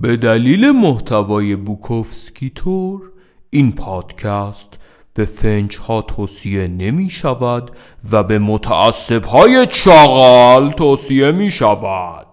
به دلیل محتوای بوکوفسکی تور این پادکست به فنج ها توصیه نمی شود و به متعصب های چاقال توصیه می شود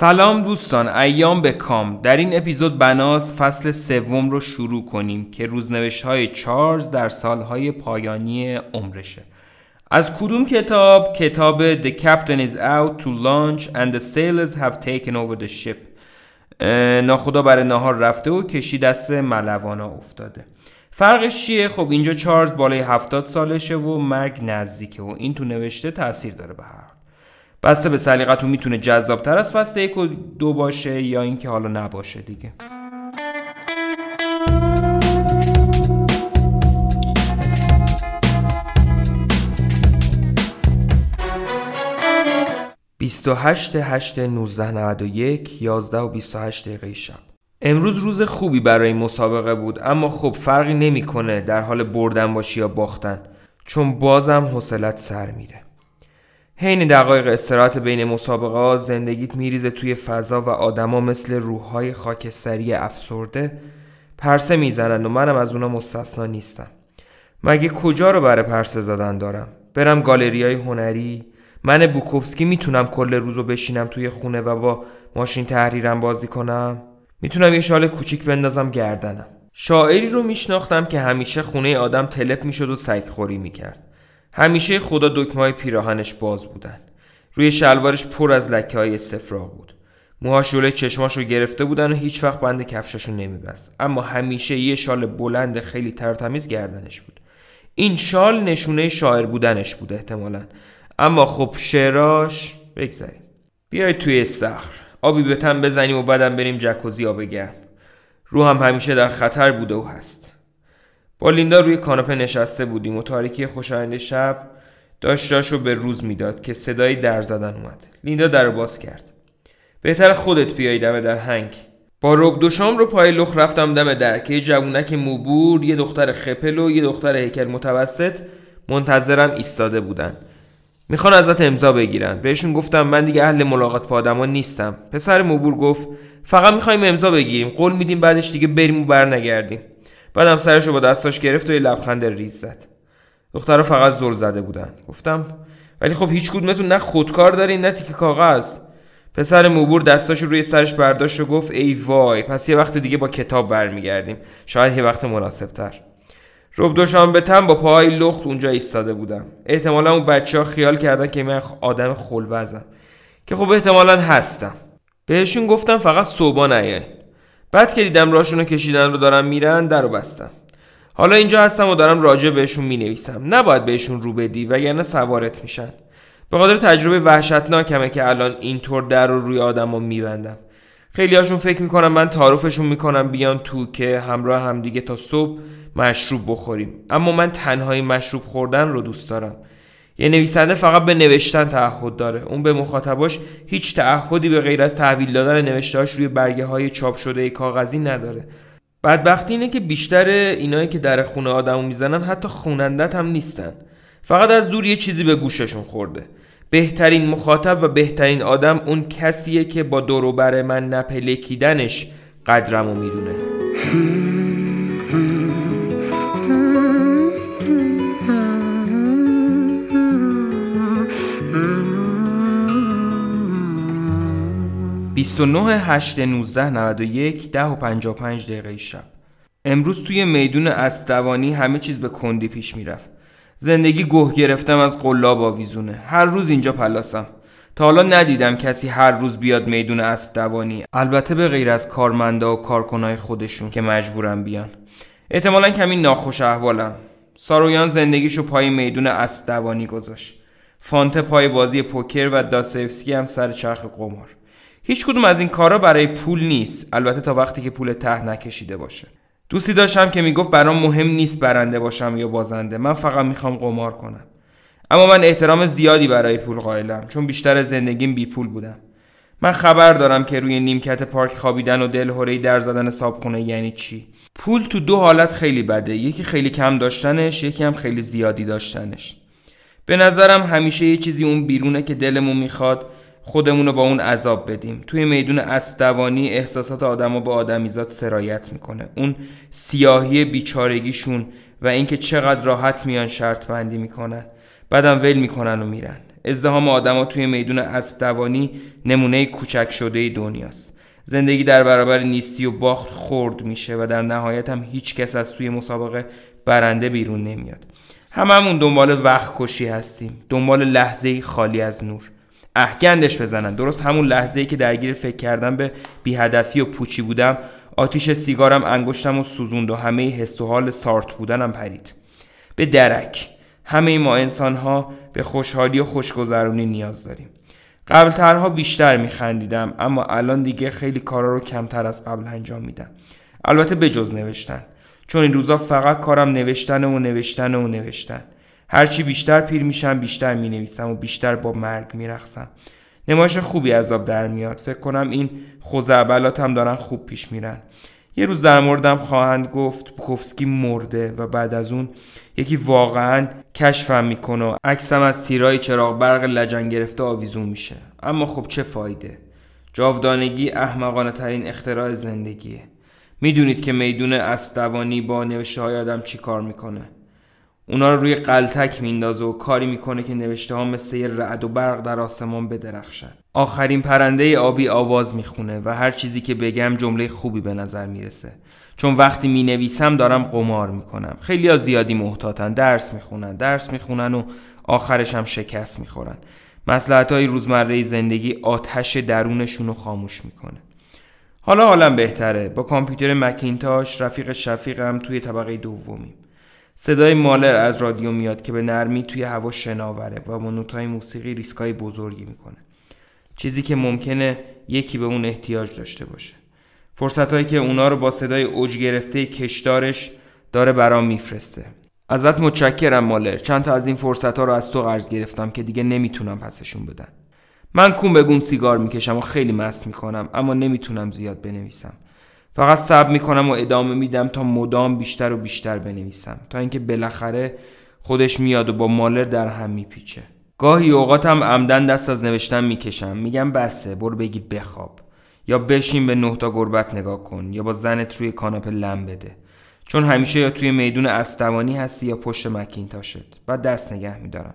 سلام دوستان ایام به کام. در این اپیزود بناس فصل سوم رو شروع کنیم که روزنوشت های چارلز در سالهای پایانی عمرشه. از کدوم کتاب؟ کتاب The Captain is out to launch and the sailors have taken over the ship. ناخدا برای نهار رفته و کشی دست ملوانا افتاده. فرقش چیه؟ خب اینجا چارلز بالای هفتاد سالشه و مرگ نزدیکه و این تو نوشته تاثیر داره به هر بسته به سلیقتون می‌تونه جذابتر از فصل یک و دو باشه یا اینکه حالا نباشه دیگه. بیست و هشت هشت نوزده نود و یک یازده و بیست و هشت دقیقه شب. امروز روز خوبی برای مسابقه بود اما خب فرقی نمی‌کنه در حال بردن باشی یا باختن چون بازم حوصلت سر میره. حین دقایق استراحت بین مسابقه ها زندگیت میریزه توی فضا و آدما مثل روحهای خاکستری افسرده پرسه می‌زنن و منم از اونا مستثنا نیستم. مگه کجا رو برای پرسه زدن دارم؟ برم گالری های هنری؟ من بوکوفسکی می‌تونم کل روزو بشینم توی خونه و با ماشین تحریرم بازی کنم؟ می‌تونم یه شال کوچیک بندازم گردنم. شاعری رو میشناختم که همیشه خونه آدم تلپ می‌شد و سگخوری می‌کرد. همیشه خدا دکمه پیراهنش باز بودن. روی شلوارش پر از لکه های بود. موهاش جلوی چشماش رو گرفته بودن و هیچ وقت بند کفشاشو نمیبست. اما همیشه یه شال بلند خیلی ترتمیز گردنش بود. این شال نشونه شاعر بودنش بود احتمالا. اما خب شعراش بگذاریم. بیاید توی استخر آبی به تن بزنیم و بعدم بریم جکوزی آب گرم. رو هم همیشه در خطر بوده و هست. با لیندا روی کاناپه نشسته بودیم و تاریکی خوشایند شب داشت رو به روز می‌داد که صدایی در زدن اومد. لیندا در باز کرد. بهتر خودت بیای دم در هنگ. با رب دوشام رو پای لخ رفتم دم در که یه جوونک موبور یه دختر خپل و یه دختر هیکل متوسط منتظرم ایستاده بودن. می‌خوان ازت امضا بگیرن. بهشون گفتم من دیگه اهل ملاقات با آدما نیستم. پسر موبور گفت فقط می‌خوایم امضا بگیریم. قول میدیم بعدش دیگه بریم و برنگردیم. بعدم سرش رو با دستاش گرفت و یه لبخند ریز زد. دخترها فقط زل زده بودن. گفتم ولی خب هیچ کدومتون نه خودکار دارین نه تیک کاغذ. پسر موبور دستاش روی سرش برداشت و گفت ای وای پس یه وقت دیگه با کتاب برمیگردیم. شاید یه وقت مناسب تر رب دوشنبه تن با پاهای لخت اونجا ایستاده بودم. احتمالا اون بچه ها خیال کردن که من آدم خلوزم. که خب احتمالا هستم. بهشون گفتم فقط صبح نیاین بعد که دیدم راشونو کشیدن رو دارم میرن در رو بستم حالا اینجا هستم و دارم راجع بهشون می نویسم نباید بهشون رو بدی و یعنی سوارت میشن. به خاطر تجربه وحشتناکمه که الان اینطور در رو روی آدم رو میبندم. خیلی هاشون فکر می‌کنم من تعارفشون می‌کنم بیان تو که همراه هم دیگه تا صبح مشروب بخوریم. اما من تنهایی مشروب خوردن رو دوست دارم. یه نویسنده فقط به نوشتن تعهد داره. اون به مخاطباش هیچ تعهدی به غیر از تحویل دادن نوشتهاش روی برگه های چاپ شده کاغذی نداره. بدبختی اینه که بیشتر اینایی که در خونه آدمو می‌زنن حتی خونندت هم نیستن. فقط از دور یه چیزی به گوششون خورده. بهترین مخاطب و بهترین آدم اون کسیه که با دوروبر من نپلکیدنش قدرمو می‌دونه. 29 8 19 91 10 و 55 دقیقه شب. امروز توی میدون اسب دوانی همه چیز به کندی پیش می‌رفت. زندگی گوه گرفتم از قلاب آویزونه. هر روز اینجا پلاسم. تا حالا ندیدم کسی هر روز بیاد میدون اسب دوانی. البته به غیر از کارمندا و کارکنای خودشون که مجبورم بیان. احتمالا کمی ناخوش احوالم. سارویان زندگیشو پای میدون اسب دوانی گذاشت. فانت پای بازی پوکر و داستایفسکی هم سر چرخ قمار. هیچ کدوم از این کارا برای پول نیست. البته تا وقتی که پول ته نکشیده باشه. دوستی داشتم که می‌گفت برام مهم نیست برنده باشم یا بازنده. من فقط می‌خوام قمار کنم. اما من احترام زیادی برای پول قائلم چون بیشتر زندگیم بی پول بودم. من خبر دارم که روی نیمکت پارک خوابیدن و دلهورهی در زدن صابخونه یعنی چی؟ پول تو دو حالت خیلی بده. یکی خیلی کم داشتنش یکی هم خیلی زیادی داشتنش. به نظرم همیشه یه چیزی اون بیرونه که دلمون می‌خواد خودمون رو با اون عذاب بدیم. توی میدون اسب دوانی احساسات آدما با آدمیزاد سرایت می‌کنه. اون سیاهی بیچارگیشون و اینکه چقدر راحت میان شرط بندی می‌کنن. بعدم ول می‌کنن و میرن. ازدهام آدما توی میدون اسب دوانی نمونه کوچک شده دنیاست. زندگی در برابر نیستی و باخت خورد میشه و در نهایت هم هیچ کس از توی مسابقه برنده بیرون نمیاد. هممون دنبال وقت کشی هستیم. دنبال لحظه خالی از نور. احگندش بزنن. درست همون لحظه ای که درگیر فکر کردن به بیهدفی و پوچی بودم آتیش سیگارم انگشتم و سوزوند و همه حس و حال سارت بودنم پرید. به درک. همه ما انسان ها به خوشحالی و خوشگذرونی نیاز داریم. قبل ترها بیشتر میخندیدم اما الان دیگه خیلی کارا رو کمتر از قبل انجام میدم. البته به جز نوشتن. چون این روزا فقط کارم نوشتن و نوشتن و نوشتن. هرچی بیشتر پیر میشم بیشتر می‌نویسم و بیشتر با مرگ میرخسم نمایش خوبی عذاب در میاد. فکر کنم این خوزعبلات هم دارن خوب پیش میرن. یه روز در موردم خواهند گفت بوکوفسکی مرده و بعد از اون یکی واقعا کشفم می‌کنه و عکسم از تیرای چراغ برق لجن گرفته آویزون میشه. اما خب چه فایده؟ جاودانگی احمقانه ترین اختراع زندگیه. می‌دونید که میدون اسب دوانی با نوشته های آدم چی کار می‌کنه. اونا رو روی قلتک میندازه و کاری می‌کنه که نوشته ها مثل یه رعد و برق در آسمان بدرخشن. آخرین پرنده آبی آواز می‌خونه و هر چیزی که بگم جمله خوبی به نظر می‌رسه. چون وقتی می‌نویسم دارم قمار می‌کنم. خیلی ها زیادی محتاطن درس می‌خونن درس می‌خونن و آخرش هم شکست می‌خورن. مسلحت های روزمره زندگی آتش درونشون رو خاموش می‌کنه. حالا حالم بهتره. با کامپیوتر مکینتاش رفیق شفیقم توی طبقه دومیم صدای مالر از رادیو میاد که به نرمی توی هوا شناوره و با نوتای موسیقی ریسکای بزرگی می‌کنه. چیزی که ممکنه یکی به اون احتیاج داشته باشه. فرصت که اونا رو با صدای اوج گرفته کشدارش داره برام میفرسته. ازت متشکرم مالر. چند تا از این فرصت ها رو از تو قرض گرفتم که دیگه نمی‌تونم پسشون بدن من کون بگون سیگار می‌کشم و خیلی مست می‌کنم اما نمی‌تونم زیاد بنویسم. فقط صبر می‌کنم و ادامه میدم تا مدام بیشتر و بیشتر بنویسم. تا اینکه بالاخره خودش میاد و با مالر در هم میپیچه. گاهی اوقاتم عمدن دست از نوشتن می‌کشم. میگم بسه برو بگی بخواب. یا بشین به نه تا گربت نگاه کن یا با زنت روی کاناپه لم بده. چون همیشه یا توی میدون اسب دوانی هستی یا پشت مکینتاشت. بعد دست نگه میدارم.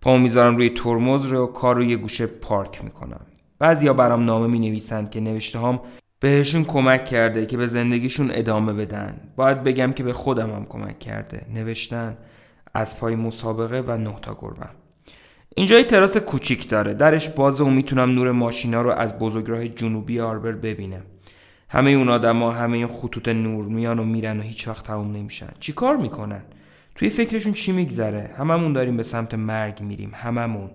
پا می‌ذارم روی ترمز رو کار رو یه گوشه پارک می‌کنم. بعضیا برام نامه می نویسند که نوشته هم بهشون کمک کرده که به زندگیشون ادامه بدن. باید بگم که به خودم هم کمک کرده. نوشتن از پای مسابقه و نه تا گربم اینجا یه تراس کوچیک داره. درش بازه و می‌تونم نور ماشینا رو از بزرگراه جنوبی آربر ببینم. همه اون آدما همه این خطوط نور میان و میرن و هیچ وقت تموم نمیشن. چیکار می‌کنن؟ توی فکرشون چی میگذره؟ هممون داریم به سمت مرگ میریم. هممون.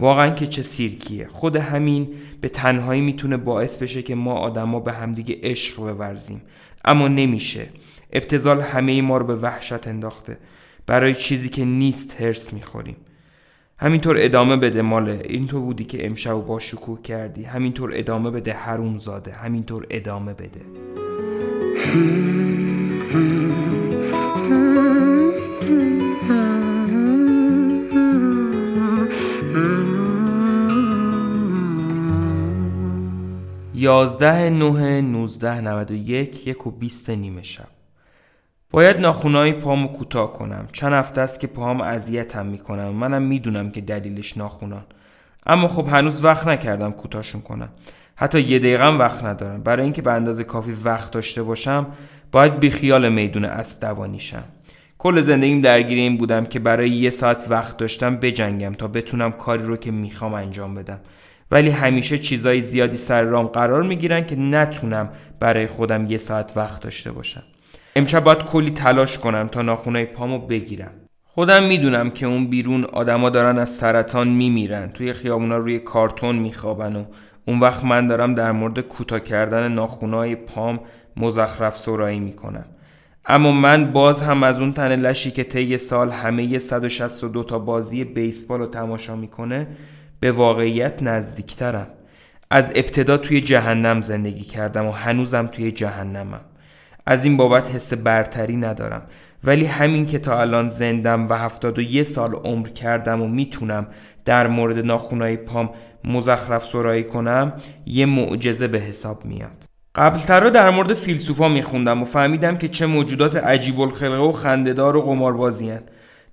واقعا که چه سیرکیه. خود همین به تنهایی می‌تونه باعث بشه که ما آدما به همدیگه عشق بورزیم. اما نمیشه. ابتزال همه ما رو به وحشت انداخته. برای چیزی که نیست هرس می‌خوریم. همینطور ادامه بده ماله این تو بودی که امشب با شکوه کردی. همینطور ادامه بده حروم زاده همینطور ادامه بده. یازده نه نوزده نود و یک یک و بیست نیمه شب. باید ناخونای پامو کوتاه کنم. چند هفته است که پاهام اذیتم می‌کنم منم می‌دونم که دلیلش ناخونان. اما خب هنوز وقت نکردم کوتاهشون کنم. حتی یه دقیقه وقت ندارم. برای اینکه به اندازه کافی وقت داشته باشم باید بیخیال میدون اسب دوانیشم کل زندگیم درگیر این بودم که برای یه ساعت وقت داشتم بجنگم تا بتونم کاری رو که می‌خوام انجام بدم. ولی همیشه چیزای زیادی سر رام قرار می‌گیرن که نتونم برای خودم یه ساعت وقت داشته باشم. امشب باید کلی تلاش کنم تا ناخونای پامو بگیرم. خودم می‌دونم که اون بیرون آدما دارن از سرطان میمیرن توی خیابونا روی کارتون میخوابن و اون وقت من دارم در مورد کوتاه کردن ناخونای پام مزخرف سرایی می‌کنم. اما من باز هم از اون تن لشی که طی سال همه 162 تا بازی بیسبال رو تماشا می‌کنه به واقعیت نزدیکترم. از ابتدا توی جهنم زندگی کردم و هنوزم توی جهنمم. از این بابت حس برتری ندارم. ولی همین که تا الان زندم و هفتاد و یه سال عمر کردم و می‌تونم در مورد ناخونای پام مزخرف سرایی کنم یه معجزه به حساب میاد. قبلترا در مورد فیلسوفا میخوندم و فهمیدم که چه موجودات عجیب الخلقه و خندهدار و قماربازی هن.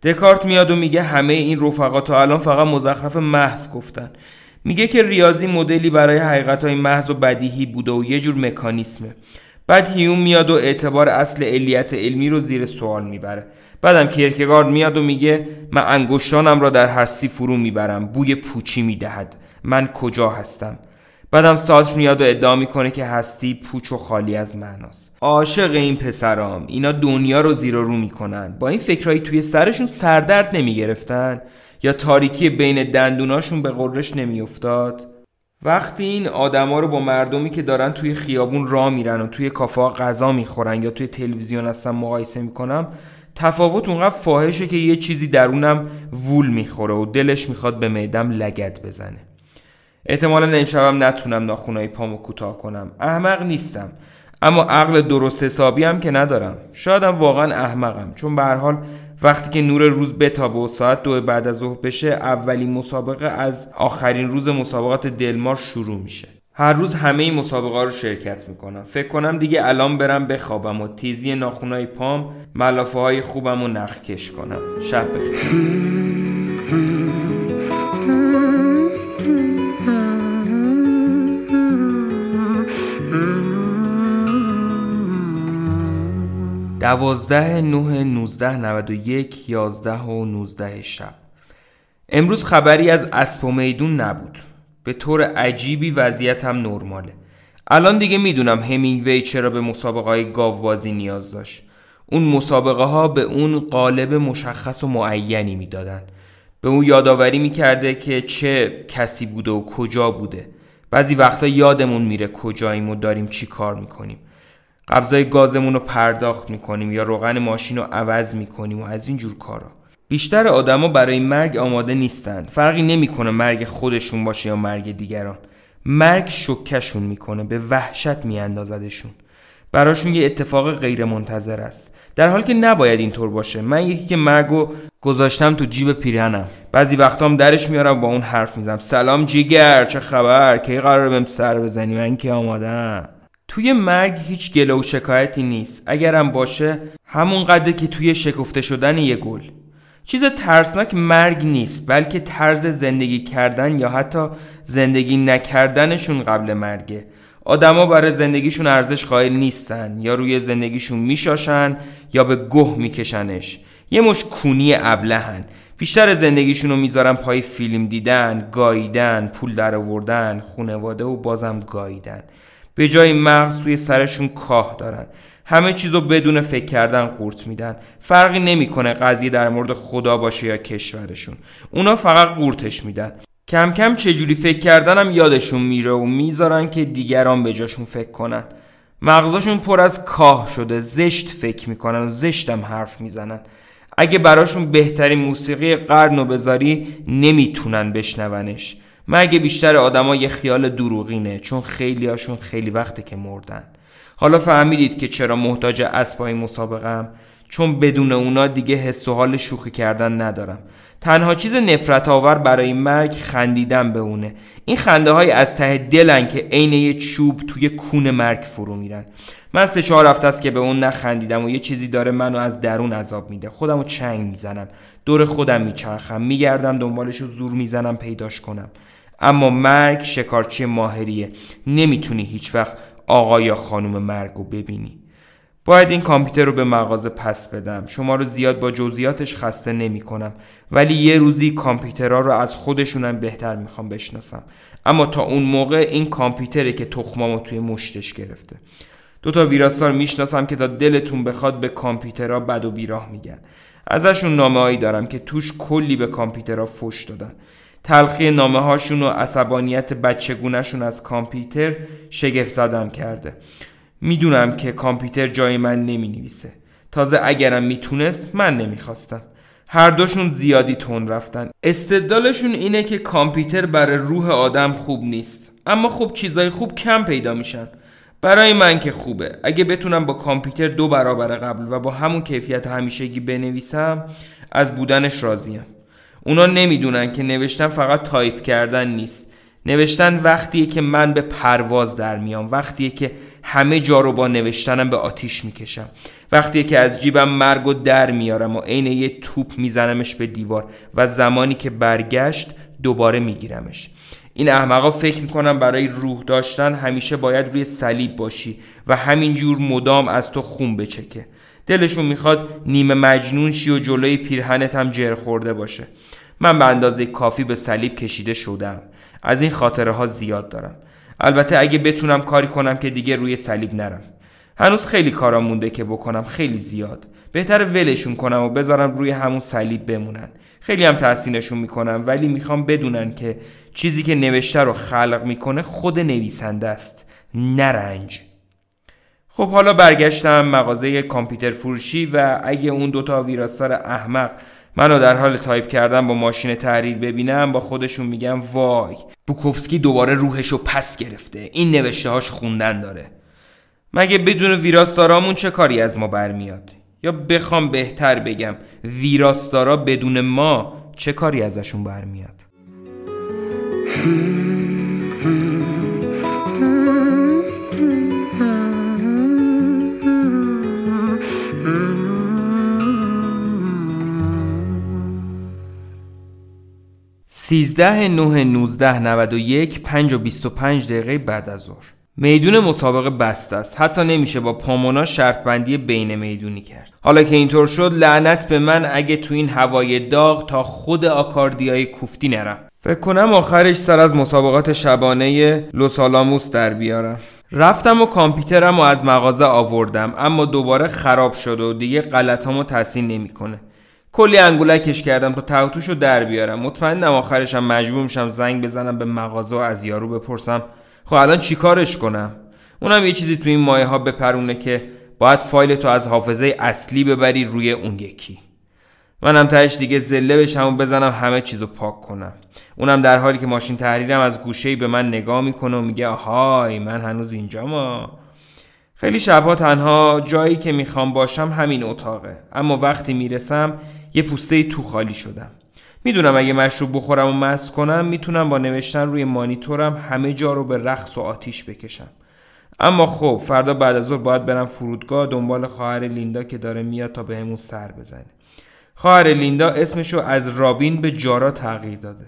دکارت میاد و میگه همه این رفقا تا الان فقط مزخرف محض گفتن. میگه که ریاضی مدلی برای حقیقت های محض و بدیهی بوده و یه جور مکانیسمه. بعد هیوم میاد و اعتبار اصل علیت علمی رو زیر سوال می‌بره. بعدم کیرکگارد میاد و میگه من انگشتانم را در هر سی فرو می‌برم بوی پوچی می‌دهد. من کجا هستم؟ بعدم سالش میاد و ادعا می‌کنه که هستی پوچ و خالی از معناست. عاشق این پسرام. اینا دنیا رو زیر و رو می‌کنن. با این فکرهایی توی سرشون سردرد نمی‌گرفتن یا تاریکی بین دندوناشون به قررش نمیافتاد. وقتی این آدما رو با مردمی که دارن توی خیابون راه میرن و توی کافه غذا می‌خورن یا توی تلویزیون هستن مقایسه می‌کنم تفاوت اونقدر فاحشه که یه چیزی درونم وول می‌خوره و دلش می‌خواد به میدم لگت بزنه. احتمالا امشبم نتونم ناخونای پامو کوتاه کنم. احمق نیستم. اما عقل درست حسابی هم که ندارم. شایدم واقعا احمقم. چون به حال وقتی که نور روز بتابه و ساعت دو بعد از ظهر بشه اولین مسابقه از آخرین روز مسابقات دلمار شروع میشه. هر روز همه این مسابقه رو شرکت می‌کنم. فکر کنم دیگه الان برم بخوابم و تیزی ناخونای پام ملافه های خوبم و نخکش کنم. شب بخیر. دوازده نه نوزده نود و یک یازده و نوزده شب. امروز خبری از اسب و میدون نبود. به طور عجیبی وضعیت هم نرماله. الان دیگه می‌دونم همینگوی چرا به مسابقه های گاوبازی نیاز داشت. اون مسابقه ها به اون قالب مشخص و معینی می‌دادن. به اون یادآوری می‌کرده که چه کسی بوده و کجا بوده. بعضی وقتا یادمون میره کجاییم و داریم چی کار می‌کنیم. قبضای گازمون رو پرداخت می‌کنیم یا روغن ماشین رو عوض می‌کنیم و از این جور کارا. بیشتر آدما برای مرگ آماده نیستن. فرقی نمی‌کنه مرگ خودشون باشه یا مرگ دیگران. مرگ شکشون می‌کنه به وحشت میاندازدشون. براشون یه اتفاق غیر منتظر است. در حالی که نباید اینطور باشه. من یکی که مرگو گذاشتم تو جیب پیرهنم بعضی وقتام درش میارم با اون حرف می‌زنم. سلام جیگر چه خبر؟ کی قرار بهم سر بزنی؟ من که آمادم؟ توی مرگ هیچ گله و شکایتی نیست. اگرم باشه همون قدر که توی شکفته شدن یه گل. چیز ترسناک مرگ نیست بلکه طرز زندگی کردن یا حتی زندگی نکردنشون قبل مرگه. آدما برای زندگیشون ارزش قائل نیستن. یا روی زندگیشون میشاشن یا به گه میکشنش. یه مش کونی ابلهن. بیشتر زندگیشون رو می‌ذارن پای فیلم دیدن گاییدن پول در آوردن خونواده و بازم گاییدن. به جای مغز توی سرشون کاه دارن. همه چیز رو بدون فکر کردن قورت میدن. فرقی نمی‌کنه قضیه در مورد خدا باشه یا کشورشون. اونا فقط قورتش میدن. کم کم چجوری فکر کردنم یادشون میره و می‌ذارن که دیگران به جاشون فکر کنن. مغزاشون پر از کاه شده زشت فکر می‌کنن و زشتم حرف می‌زنن. اگه براشون بهترین موسیقی قرن و بذاری نمی‌تونن بشنونش. مرگ بیشتر آدما یه خیال دروغینه چون خیلی هاشون خیلی وقته که مردن. حالا فهمیدید که چرا محتاج اسبای مسابقم چون بدون اونا دیگه حس و حال شوخی کردن ندارم. تنها چیز نفرت آور برای مرگ خندیدن به اونه. این خنده های از ته دلن که عین یه چوب توی کون مرگ فرو میرن. من سه چهار هفته است که به اون نخندیدم و یه چیزی داره منو از درون عذاب میده. خودمو چنگ می‌زنم. دور خودم میچرخم. میگردم دنبالشو زور می‌زنم پیداش کنم. اما مرگ شکارچی ماهریه. نمی‌تونی هیچ وقت آقا یا خانم مرگ رو ببینی. باید این کامپیوتر رو به مغازه پس بدم. شما رو زیاد با جزئیاتش خسته نمی کنم ولی یه روزی کامپیوترها رو از خودشونم بهتر می‌خوام بشناسم. اما تا اون موقع این کامپیوتره که تخمامو توی مشتش گرفته. دو تا ویراستار می‌شناسم که تا دلتون بخواد به کامپیوترها بد و بیراه میگن. ازشون نامه دارم که توش کلی به کامپیوترها فش دادن. تلخی نامه هاشون و عصبانیت بچگونشون از کامپیوتر شگفت زدم کرده. می‌دونم که کامپیوتر جای من نمی نویسه تازه اگرم می‌تونست من نمی‌خواستم. هر دوشون زیادی تون رفتن. استدلالشون اینه که کامپیوتر برای روح آدم خوب نیست. اما خب چیزای خوب کم پیدا میشن. برای من که خوبه. اگه بتونم با کامپیوتر دو برابر قبل و با همون کیفیت همیشگی بنویسم از بودنش راضیم. اونا نمی‌دونن که نوشتن فقط تایپ کردن نیست. نوشتن وقتیه که من به پرواز در میام. وقتیه که همه جا رو با نوشتنم به آتیش می‌کشم. وقتیه که از جیبم مرگ و در میارم و عین یه توپ میزنمش به دیوار و زمانی که برگشت دوباره میگیرمش. این احمقا فکر می‌کنم برای روح داشتن همیشه باید روی صلیب باشی و همینجور مدام از تو خون بچکه. دلشون می‌خواد نیمه مجنون شی و جلوی پیرهنت هم جر خورده باشه. من به اندازه کافی به صلیب کشیده شدم. از این خاطره ها زیاد دارم. البته اگه بتونم کاری کنم که دیگه روی صلیب نرم. هنوز خیلی کارا مونده که بکنم خیلی زیاد. بهتر ولشون کنم و بذارم روی همون صلیب بمونن. خیلی هم تحسینشون می‌کنم ولی می‌خوام بدونن که چیزی که نوشته رو خلق می‌کنه خود نویسنده است نرنج خب حالا برگشتم مغازه کامپیوتر فروشی و اگه اون دوتا ویراستار احمق منو در حال تایپ کردن با ماشین تحریر ببینم با خودشون میگم وای. بوکوفسکی دوباره روحشو پس گرفته. این نوشته هاش خوندن داره. مگه بدون ویراستارامون چه کاری از ما برمیاد؟ یا بخوام بهتر بگم ویراستارا بدون ما چه کاری ازشون برمیاد؟ 13 9 19 91 5 و 25 دقیقه بعد از ظهر. میدون مسابقه بسته است. حتی نمیشه با پامونا شرط بندی بین می‌دونی کرد. حالا که اینطور شد لعنت به من اگه تو این هوای داغ تا خود آکاردیای کوفتی نرم. فکر کنم آخرش سر از مسابقات شبانه لوسالاموس در بیارم. رفتم و کامپیوترم و از مغازه آوردم اما دوباره خراب شد و دیگه غلطامو تحسین نمی‌کنه. کلی انگولکش کردم تا تاوتوشو در بیارم. مطمئنم آخرشم مجبور میشم زنگ بزنم به مغازه و از یارو بپرسم. خب الان چیکارش کنم؟ اونم یه چیزی تو این مایه ها بپرونه که باید فایل تو از حافظه اصلی ببری روی اون یکی. منم تهش دیگه زله بشم و بزنم همه چیزو پاک کنم. اونم در حالی که ماشین تحریرم از گوشه به من نگاه می‌کنه و میگه آهای من هنوز اینجا ما. خیلی شبها تنها جایی که می‌خوام باشم همین اتاقه. اما وقتی می‌رسم یه پوسته تو خالی شدم. می‌دونم اگه مشروب بخورم و مست کنم می‌تونم با نوشتن روی مانیتورم همه جا رو به رقص و آتیش بکشم. اما خب فردا بعد از ظهر باید برم فرودگاه دنبال خواهر لیندا که داره میاد تا بهمون سر بزنه. خواهر لیندا اسمشو از رابین به جارا تغییر داده.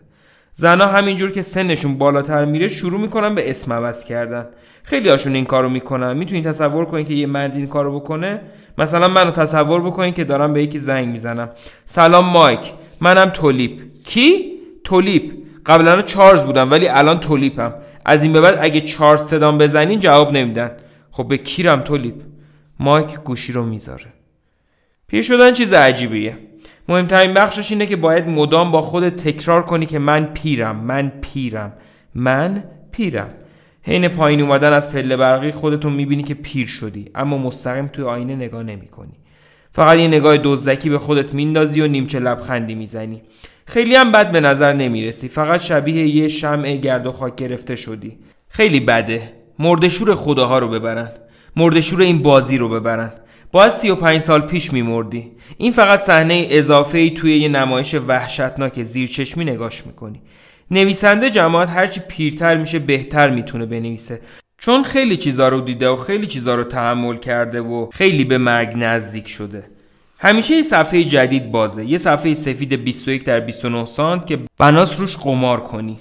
زنا همینجور که سنشون بالاتر میره شروع می‌کنن به اسم عوض کردن. خیلی هاشون این کارو می‌کنن. می‌تونید تصور کنید که یه مرد این کارو بکنه؟ مثلا منو تصور بکنید که دارم به یکی زنگ می‌زنم. سلام مایک. منم تولیپ. کی؟ تولیپ. قبلا چارلز بودم ولی الان تولیپم. از این به بعد اگه چارلز صدام بزنین جواب نمیدن. خب به کیرم تولیپ؟ مایک گوشی رو می‌ذاره. پیر شدن چیز عجیبیه. مهمترین بخشش اینه که باید مدام با خودت تکرار کنی که من پیرم من پیرم من پیرم. حین پایین اومدن از پله برقی خودتون می‌بینی که پیر شدی اما مستقیم توی آینه نگاه نمی کنی. فقط یه نگاه دزدکی به خودت میندازی و نیمچه لبخندی می‌زنی. خیلی هم بد به نظر نمی‌رسی فقط شبیه یه شمع گرد و خاک گرفته شدی. خیلی بده. مردشور خداها رو ببرن. مردشور این بازی رو ببرن. باید 35 سال پیش میمردی این فقط صحنه اضافه ای توی یه نمایش وحشتناک زیر چشمی نگاش می‌کنی نویسنده جماعت هرچی پیرتر میشه بهتر می‌تونه بنویسه. چون خیلی چیزا رو دیده و خیلی چیزا رو تحمل کرده و خیلی به مرگ نزدیک شده. همیشه یه صفحه جدید بازه. یه صفحه سفید 21 در 29 سانت که بناس روش قمار کنی.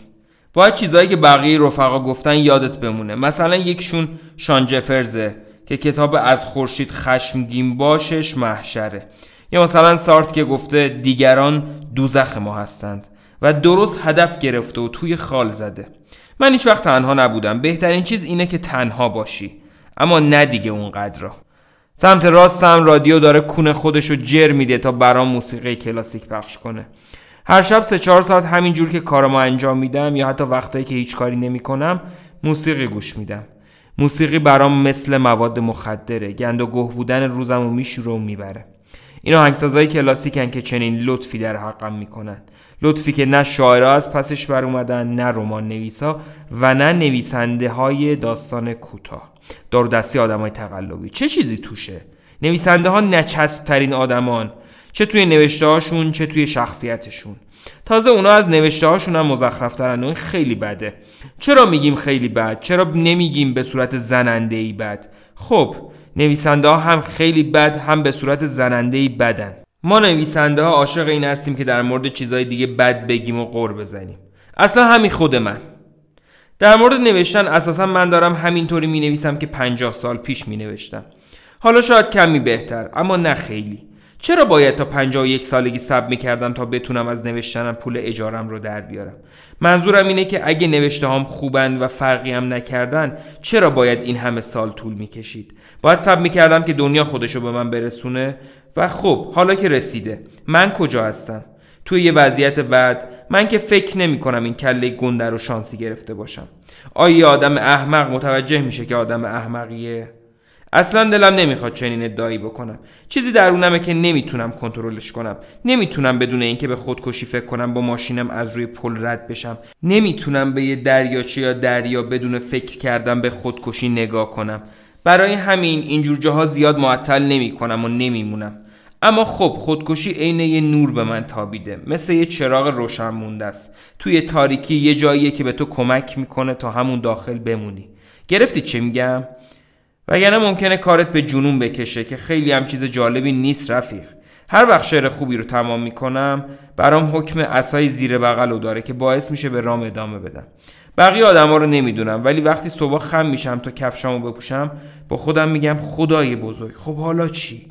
باید چیزایی که بقیه رفقا گفتن یادت بمونه. مثلا یکشون شان جفرزه. که کتاب از خورشید خشمگین باشش محشره. یا مثلا سارت که گفته دیگران دوزخ ما هستند و درست هدف گرفته و توی خال زده. من هیچ وقت تنها نبودم. بهترین چیز اینه که تنها باشی. اما نه دیگه اونقدر. سمت راستم رادیو داره کون خودشو جر میده تا برام موسیقی کلاسیک پخش کنه. هر شب سه چهار ساعت همینجور که کارمو انجام میدم یا حتی وقتایی که هیچ کاری نمی‌کنم موسیقی گوش میدم. موسیقی برام مثل مواد مخدره. گند و گوه بودن روزم و میشوره و می‌بره. این آهنگسازهای کلاسیکن که چنین لطفی در حقم می‌کنن لطفی که نه شاعرها از پسش بر اومدن نه رمان نویسا و نه نویسنده های داستان کوتاه. دار دستی آدم های تقلبی. چه چیزی توشه؟ نویسنده ها نچسب ترین آدمان. چه توی نوشته هاشون چه توی شخصیتشون. تازه اونا از نوشته هاشون هم مزخرفترن و خیلی بده. چرا میگیم خیلی بد؟ چرا نمیگیم به صورت زننده ای بد؟ خب نویسنده ها هم خیلی بد هم به صورت زننده ای بدن. ما نویسنده ها عاشق این هستیم که در مورد چیزهای دیگه بد بگیم و قور بزنیم. اصلا همین خود من. در مورد نوشتن اساسا من دارم همینطوری می نویسم که پنجاه سال پیش می نوشتم حالا شاید کمی بهتر اما نه خیلی. چرا باید تا 51 سالگی صبر می‌کردم تا بتونم از نوشتنم پول اجارم رو در بیارم؟ منظورم اینه که اگه نوشته هم خوبن و فرقی هم نکردن چرا باید این همه سال طول می‌کشید؟ باید صبر می‌کردم که دنیا خودشو به من برسونه و خب حالا که رسیده من کجا هستم؟ توی یه وضعیت بعد من که فکر نمی کنم این کله گنده رو شانسی گرفته باشم. آیا آدم احمق متوجه میشه که آدم احمقیه؟ اصلا دلم نمی‌خواد چنین ادعایی بکنم. چیزی درونمه که نمی‌تونم کنترلش کنم. نمی‌تونم بدون اینکه به خودکشی فکر کنم با ماشینم از روی پل رد بشم. نمی‌تونم به یه دریاچه یا دریا بدون فکر کردم به خودکشی نگاه کنم. برای همین اینجور جاها زیاد معطل نمی کنم و نمیمونم. اما خب خودکشی عین یه نور به من تابیده. مثل یه چراغ روشن مونده است. توی تاریکی یه جاییه که به تو کمک می‌کنه تا همون داخل بمونی. گرفتی چه میگم؟ وگرنه ممکنه کارت به جنون بکشه که خیلی هم چیز جالبی نیست رفیق. هر وقت شعر خوبی رو تمام می‌کنم برام حکم اسای زیر بغل داره که باعث میشه به رام ادامه بدم. بقیه آدما رو نمی‌دونم ولی وقتی صبح خم میشم تا کفشامو بپوشم با خودم میگم خدای بزرگ خب حالا چی؟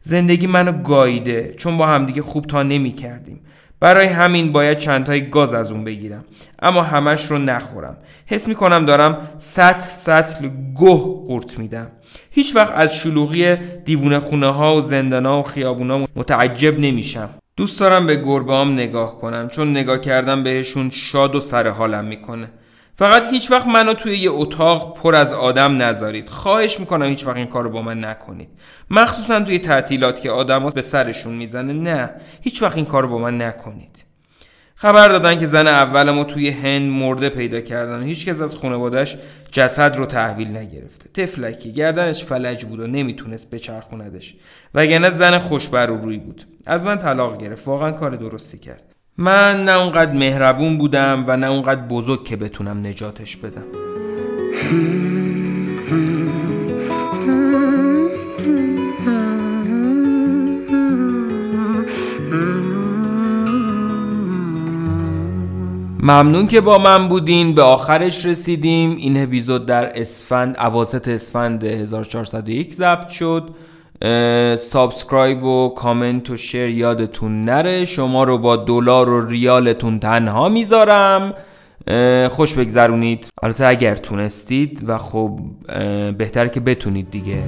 زندگی منو گاییده چون با همدیگه خوب تا نمی کردیم برای همین باید چندتای گاز از اون بگیرم. اما همش رو نخورم. حس می کنم دارم سطل سطل گه قورت میدم. هیچ وقت از شلوغی دیوونه خونه ها و زندان ها و خیابون ها متعجب نمیشم. دوست دارم به گربه هم نگاه کنم چون نگاه کردم بهشون شاد و سر حالم می‌کنه. فقط هیچ وقت منو توی یه اتاق پر از آدم نذارید. خواهش می‌کنم هیچ وقت این کار رو با من نکنید. مخصوصا توی تعطیلات که آدم به سرشون می‌زنه. نه هیچ وقت این کار رو با من نکنید. خبر دادن که زن اول ما توی هند مرده پیدا کردن و هیچکس از خانوادش جسد رو تحویل نگرفته. تفلکی گردنش فلج بود و نمی‌تونست بچرخوندش. وگرنه زن خوشبر روی بود. از من طلاق گرفت. واقعا کار درستی کرد. من نه اونقدر مهربون بودم و نه اونقدر بزرگ که بتونم نجاتش بدم. ممنون که با من بودین. به آخرش رسیدیم. این اپیزود در اسفند اواسط اسفند 1401 ضبط شد. subscribe و کامنت و share یادتون نره. شما رو با دلار و ریالتون تنها می‌ذارم. خوش بگذرونید. البته اگر تونستید و خب بهتر که بتونید دیگه.